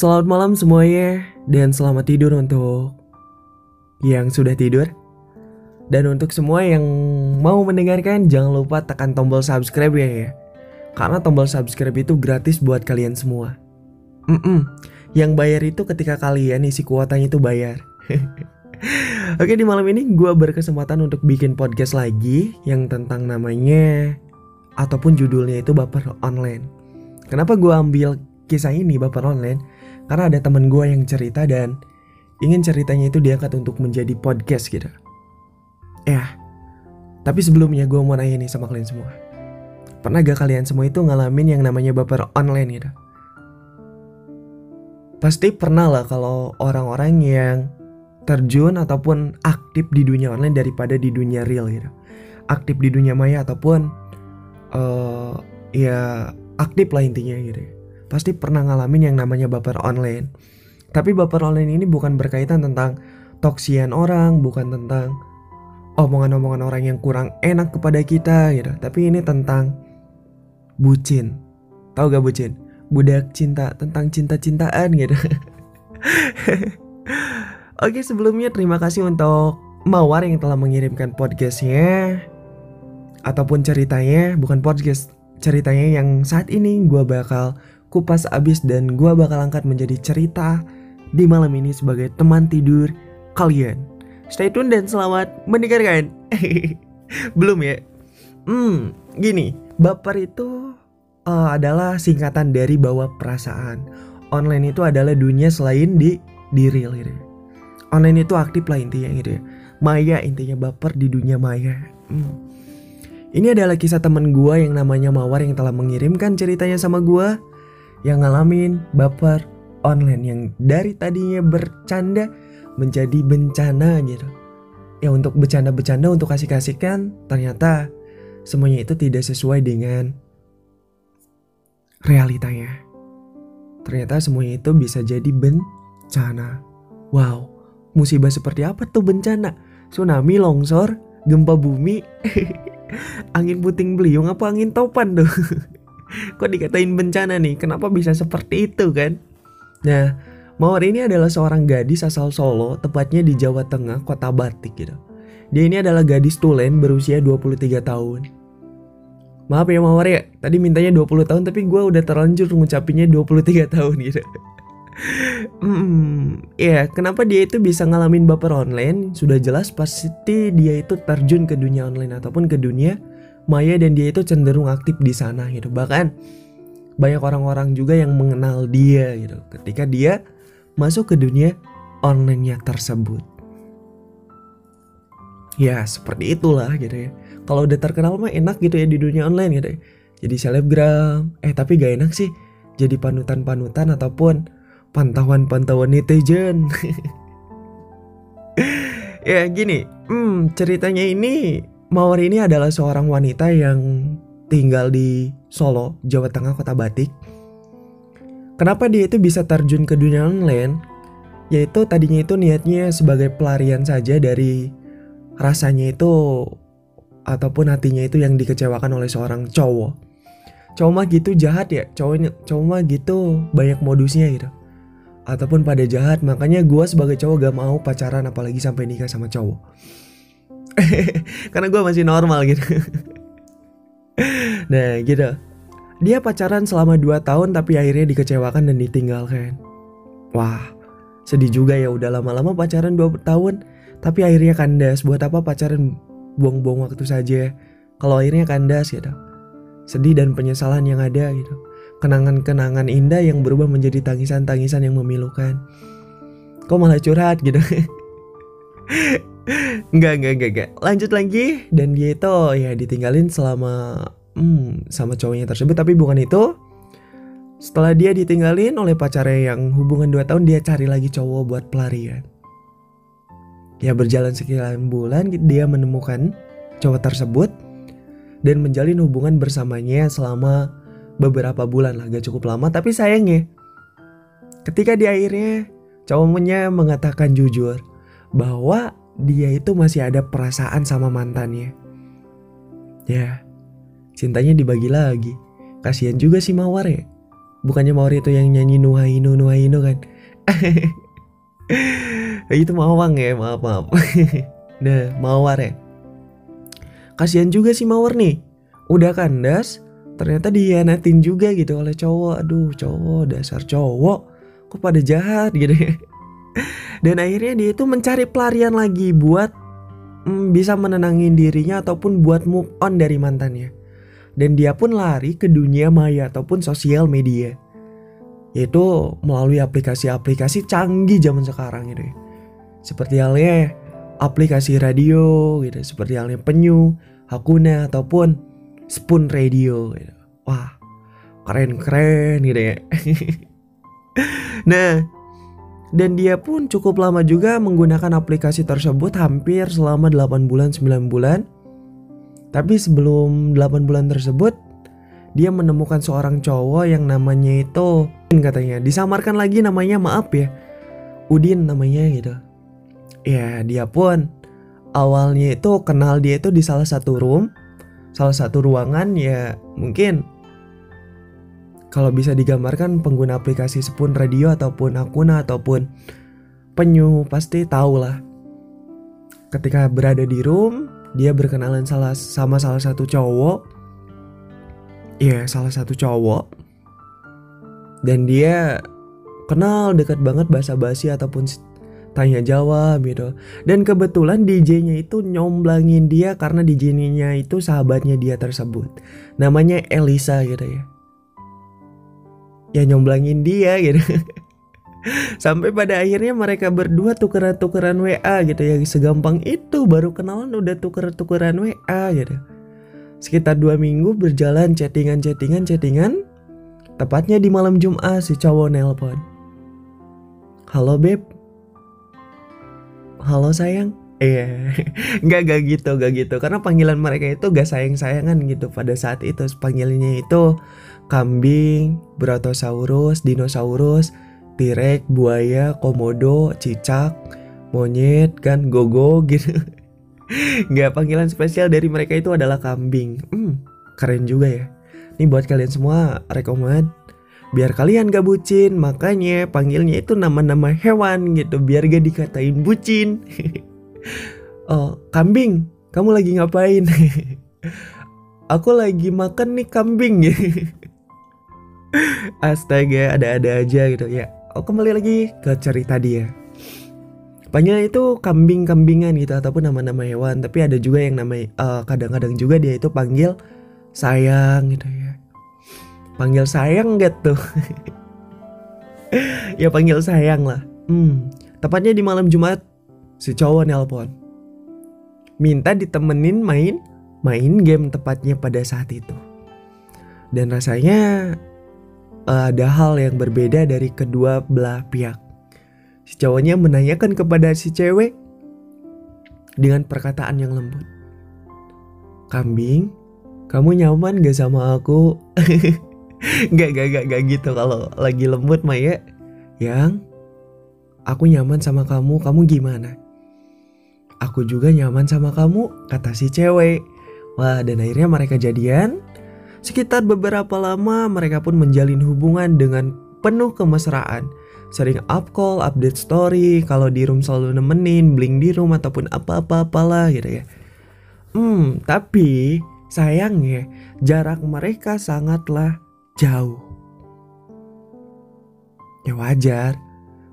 Selamat malam semuanya dan selamat tidur untuk yang sudah tidur. Dan untuk semua yang mau mendengarkan jangan lupa tekan tombol subscribe ya ya. Karena tombol subscribe itu gratis buat kalian semua. Mm-mm. Yang bayar itu ketika kalian isi kuotanya itu bayar. Oke di malam ini gue berkesempatan untuk bikin podcast lagi yang tentang namanya ataupun judulnya itu baper online. Kenapa gue ambil kisah ini baper online? Karena ada temen gue yang cerita dan ingin ceritanya itu diangkat untuk menjadi podcast gitu. Ya, tapi sebelumnya gue mau nanya nih sama kalian semua. Pernah gak kalian semua itu ngalamin yang namanya baper online gitu? Pasti pernah lah kalau orang-orang yang terjun ataupun aktif di dunia online daripada di dunia real gitu. Aktif di dunia maya ataupun uh, ya aktif lah intinya gitu. Pasti pernah ngalamin yang namanya baper online. Tapi baper online ini bukan berkaitan tentang toksian orang, bukan tentang omongan-omongan orang yang kurang enak kepada kita gitu. Tapi ini tentang bucin. Tahu gak bucin? Budak cinta tentang cinta-cintaan gitu. Oke sebelumnya terima kasih untuk Mawar yang telah mengirimkan podcastnya Ataupun ceritanya bukan podcast Ceritanya yang saat ini gue bakal kupas abis dan gue bakal angkat menjadi cerita di malam ini sebagai teman tidur kalian. Stay tune dan selamat mendengarkan. Belum ya? Hmm, gini, baper itu uh, adalah singkatan dari bawa perasaan. Online itu adalah dunia selain di di real gitu. Online itu aktif lah intinya gitu ya. Maya intinya baper di dunia maya. Hmm. Ini adalah kisah temen gue yang namanya Mawar yang telah mengirimkan ceritanya sama gue yang ngalamin baper online yang dari tadinya bercanda menjadi bencana gitu. Ya untuk bercanda-bercanda untuk kasih-kasihkan ternyata semuanya itu tidak sesuai dengan realitanya. Ternyata semuanya itu bisa jadi bencana. Wow, musibah seperti apa tuh bencana? Tsunami, longsor, gempa bumi, angin puting beliung apa angin topan tuh? Kok dikatain bencana nih? Kenapa bisa seperti itu kan? Nah, Mawar ini adalah seorang gadis asal Solo, tepatnya di Jawa Tengah, kota Batik gitu. Dia ini adalah gadis tulen berusia 23 tahun. Maaf ya Mawar ya, tadi mintanya 20 tahun tapi gue udah terlanjur ngucapinnya 23 tahun gitu. hmm, ya kenapa dia itu bisa ngalamin baper online? Sudah jelas pasti dia itu terjun ke dunia online ataupun ke dunia maya dan dia itu cenderung aktif di sana gitu. Bahkan banyak orang-orang juga yang mengenal dia gitu ketika dia masuk ke dunia online-nya tersebut. Ya seperti itulah gitu ya. Kalau udah terkenal mah enak gitu ya di dunia online gitu ya. Jadi selebgram, eh tapi gak enak sih jadi panutan-panutan ataupun pantauan-pantauan netizen. ya gini, hmm, ceritanya ini Mawar ini adalah seorang wanita yang tinggal di Solo, Jawa Tengah, kota Batik. Kenapa dia itu bisa terjun ke dunia online? Yaitu tadinya itu niatnya sebagai pelarian saja dari rasanya itu ataupun hatinya itu yang dikecewakan oleh seorang cowok. Cowok mah gitu jahat ya, cowoknya cowok mah gitu banyak modusnya gitu. Ataupun pada jahat, makanya gue sebagai cowok gak mau pacaran apalagi sampai nikah sama cowok. Karena gue masih normal gitu. nah gitu. Dia pacaran selama 2 tahun tapi akhirnya dikecewakan dan ditinggalkan. Wah sedih juga ya udah lama-lama pacaran 2 tahun tapi akhirnya kandas. Buat apa pacaran buang-buang waktu saja? Kalau akhirnya kandas gitu. Sedih dan penyesalan yang ada gitu. Kenangan-kenangan indah yang berubah menjadi tangisan-tangisan yang memilukan. Kok malah curhat gitu Enggak, enggak, enggak, enggak. Lanjut lagi dan dia itu ya ditinggalin selama hmm, sama cowoknya tersebut tapi bukan itu. Setelah dia ditinggalin oleh pacarnya yang hubungan 2 tahun dia cari lagi cowok buat pelarian. Ya berjalan sekian bulan dia menemukan cowok tersebut dan menjalin hubungan bersamanya selama beberapa bulan lah gak cukup lama tapi sayangnya ketika di akhirnya cowoknya mengatakan jujur bahwa dia itu masih ada perasaan sama mantannya. Ya, cintanya dibagi lagi. Kasihan juga si Mawar ya. Bukannya Mawar itu yang nyanyi Nuhainu Nuhainu kan? itu Mawang ya, maaf maaf. nah, Mawar ya. Kasihan juga sih Mawar nih. Udah kandas, ternyata dihianatin juga gitu oleh cowok. Aduh, cowok dasar cowok. Kok pada jahat gitu ya. Dan akhirnya dia itu mencari pelarian lagi buat mm, bisa menenangin dirinya ataupun buat move on dari mantannya. Dan dia pun lari ke dunia maya ataupun sosial media. Yaitu melalui aplikasi-aplikasi canggih zaman sekarang gitu ya. Seperti halnya aplikasi radio gitu, seperti halnya penyu, Hakuna ataupun Spoon Radio gitu. Wah, keren-keren gitu ya. nah, dan dia pun cukup lama juga menggunakan aplikasi tersebut hampir selama 8 bulan 9 bulan. Tapi sebelum 8 bulan tersebut dia menemukan seorang cowok yang namanya itu katanya disamarkan lagi namanya maaf ya Udin namanya gitu ya dia pun awalnya itu kenal dia itu di salah satu room salah satu ruangan ya mungkin kalau bisa digambarkan pengguna aplikasi Spoon Radio ataupun Akuna ataupun penyu pasti tahu lah ketika berada di room dia berkenalan salah sama salah satu cowok. Ya salah satu cowok. Dan dia kenal dekat banget bahasa basi ataupun tanya jawab gitu. Dan kebetulan DJ-nya itu nyomblangin dia karena DJ-nya itu sahabatnya dia tersebut. Namanya Elisa gitu ya ya nyomblangin dia gitu. Sampai pada akhirnya mereka berdua tukeran-tukeran WA gitu. Ya segampang itu baru kenalan udah tuker-tukeran WA gitu. Sekitar dua minggu berjalan chattingan chattingan chattingan. Tepatnya di malam Jumat si cowok nelpon. Halo beb. Halo sayang Iya, nggak gak gitu, gak gitu. Karena panggilan mereka itu gak sayang-sayangan gitu pada saat itu. Panggilnya itu kambing, brontosaurus, dinosaurus, tirek, buaya, komodo, cicak, monyet, kan gogo gitu. Gak panggilan spesial dari mereka itu adalah kambing. Hmm, keren juga ya. Ini buat kalian semua rekomend biar kalian gak bucin makanya panggilnya itu nama-nama hewan gitu biar gak dikatain bucin oh kambing kamu lagi ngapain? Aku lagi makan nih kambing. Astaga ada-ada aja gitu. Ya oh kembali lagi ke cerita dia. Panggilnya itu kambing-kambingan gitu ataupun nama-nama hewan. Tapi ada juga yang namanya uh, kadang-kadang juga dia itu panggil sayang gitu ya. Panggil sayang gak tuh? Ya panggil sayang lah. Hmm tepatnya di malam Jumat si cowok nelpon. Minta ditemenin main main game tepatnya pada saat itu. Dan rasanya uh, ada hal yang berbeda dari kedua belah pihak. Si cowoknya menanyakan kepada si cewek dengan perkataan yang lembut. Kambing kamu nyaman gak sama aku? Gak, gak, gak, gak gitu. Kalau lagi lembut Maya Yang Aku nyaman sama kamu, kamu gimana? Aku juga nyaman sama kamu, kata si cewek. Wah dan akhirnya mereka jadian. Sekitar beberapa lama mereka pun menjalin hubungan dengan penuh kemesraan. Sering up call, update story, kalau di room selalu nemenin, bling di room ataupun apa-apa-apalah gitu ya. Hmm, tapi sayangnya jarak mereka sangatlah jauh. Ya wajar,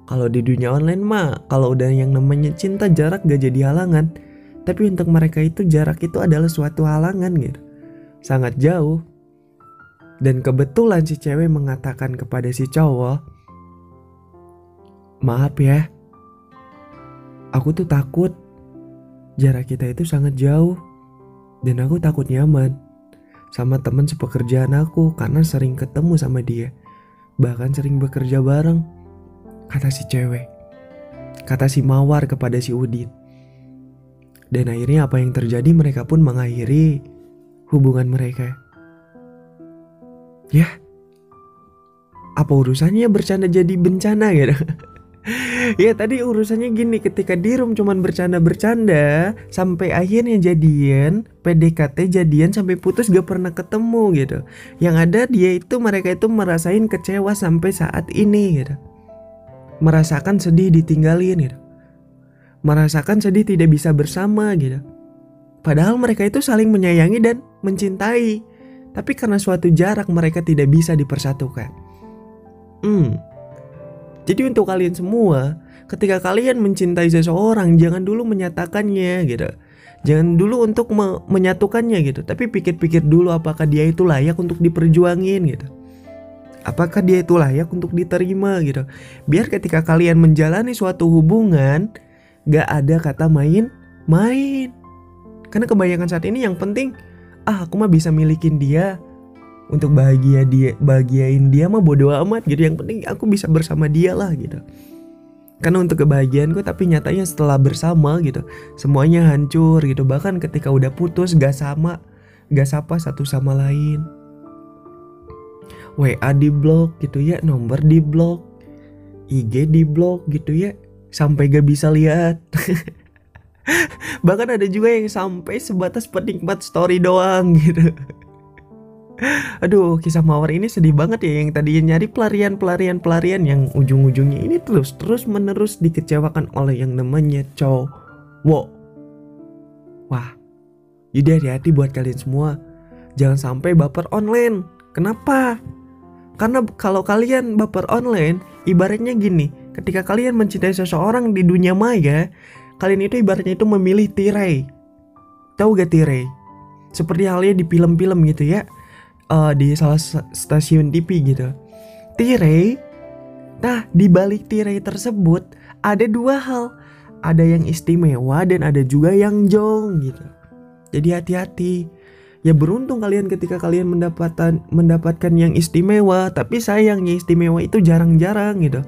kalau di dunia online mah kalau udah yang namanya cinta jarak gak jadi halangan. Tapi untuk mereka itu jarak itu adalah suatu halangan gitu. Sangat jauh. Dan kebetulan si cewek mengatakan kepada si cowok, Maaf ya, aku tuh takut jarak kita itu sangat jauh. Dan aku takut nyaman sama teman sepekerjaan aku karena sering ketemu sama dia. Bahkan sering bekerja bareng. Kata si cewek. Kata si Mawar kepada si Udin. Dan akhirnya apa yang terjadi mereka pun mengakhiri hubungan mereka. Ya, apa urusannya bercanda jadi bencana gitu? ya tadi urusannya gini ketika di room cuman bercanda-bercanda sampai akhirnya jadian PDKT jadian sampai putus gak pernah ketemu gitu yang ada dia itu mereka itu merasain kecewa sampai saat ini gitu merasakan sedih ditinggalin gitu. Merasakan sedih tidak bisa bersama gitu. Padahal mereka itu saling menyayangi dan mencintai. Tapi karena suatu jarak mereka tidak bisa dipersatukan. Hmm. Jadi untuk kalian semua, ketika kalian mencintai seseorang, jangan dulu menyatakannya gitu. Jangan dulu untuk me menyatukannya gitu, tapi pikir-pikir dulu apakah dia itu layak untuk diperjuangin gitu. Apakah dia itu layak untuk diterima gitu. Biar ketika kalian menjalani suatu hubungan, gak ada kata main-main. Karena kebanyakan saat ini yang penting, ah aku mah bisa milikin dia, untuk bahagia dia bahagiain dia mah bodo amat gitu. Yang penting aku bisa bersama dia lah gitu. Karena untuk kebahagiaanku tapi nyatanya setelah bersama gitu semuanya hancur gitu. Bahkan ketika udah putus gak sama gak sapa satu sama lain WA di blok gitu ya nomor di blok IG di blok gitu ya sampai gak bisa lihat bahkan ada juga yang sampai sebatas penikmat story doang gitu Aduh, kisah mawar ini sedih banget ya yang tadinya nyari pelarian-pelarian-pelarian yang ujung-ujungnya ini terus-terus menerus dikecewakan oleh yang namanya cowok. Wah, jadi hati-hati buat kalian semua. Jangan sampai baper online. Kenapa? Karena kalau kalian baper online, ibaratnya gini, ketika kalian mencintai seseorang di dunia maya, kalian itu ibaratnya itu memilih tirai. Tahu gak tirai? Seperti halnya di film-film gitu ya uh, di salah stasiun TV gitu. Tirai, nah di balik tirai tersebut ada dua hal, ada yang istimewa dan ada juga yang jong gitu. Jadi hati-hati. Ya beruntung kalian ketika kalian mendapatkan mendapatkan yang istimewa, tapi sayangnya istimewa itu jarang-jarang gitu.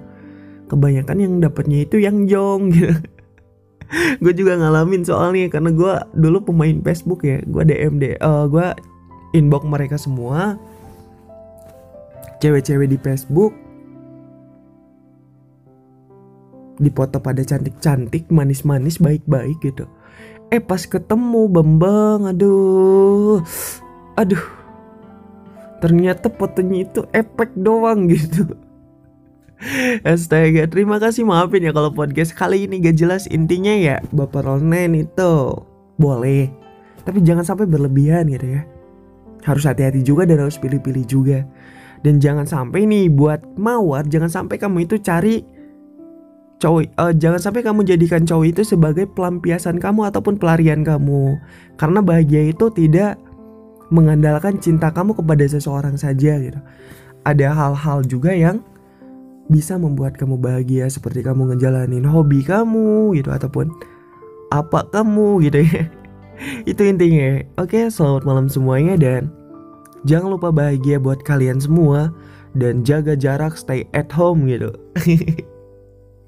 Kebanyakan yang dapatnya itu yang jong gitu. gue juga ngalamin soalnya karena gue dulu pemain Facebook ya gue DMD uh, gue inbox mereka semua cewek-cewek di Facebook dipoto pada cantik-cantik, manis-manis, baik-baik gitu. Eh pas ketemu Bambang, aduh, aduh, ternyata fotonya itu efek doang gitu. Astaga, terima kasih maafin ya kalau podcast kali ini gak jelas. Intinya ya Bapak Ronen itu boleh, tapi jangan sampai berlebihan gitu ya. Harus hati-hati juga dan harus pilih-pilih juga. Dan jangan sampai nih buat mawar jangan sampai kamu itu cari cowok uh, jangan sampai kamu jadikan cowok itu sebagai pelampiasan kamu ataupun pelarian kamu. Karena bahagia itu tidak mengandalkan cinta kamu kepada seseorang saja gitu. Ada hal-hal juga yang bisa membuat kamu bahagia seperti kamu ngejalanin hobi kamu gitu ataupun apa kamu gitu ya. Itu intinya. Oke selamat malam semuanya dan jangan lupa bahagia buat kalian semua dan jaga jarak stay at home gitu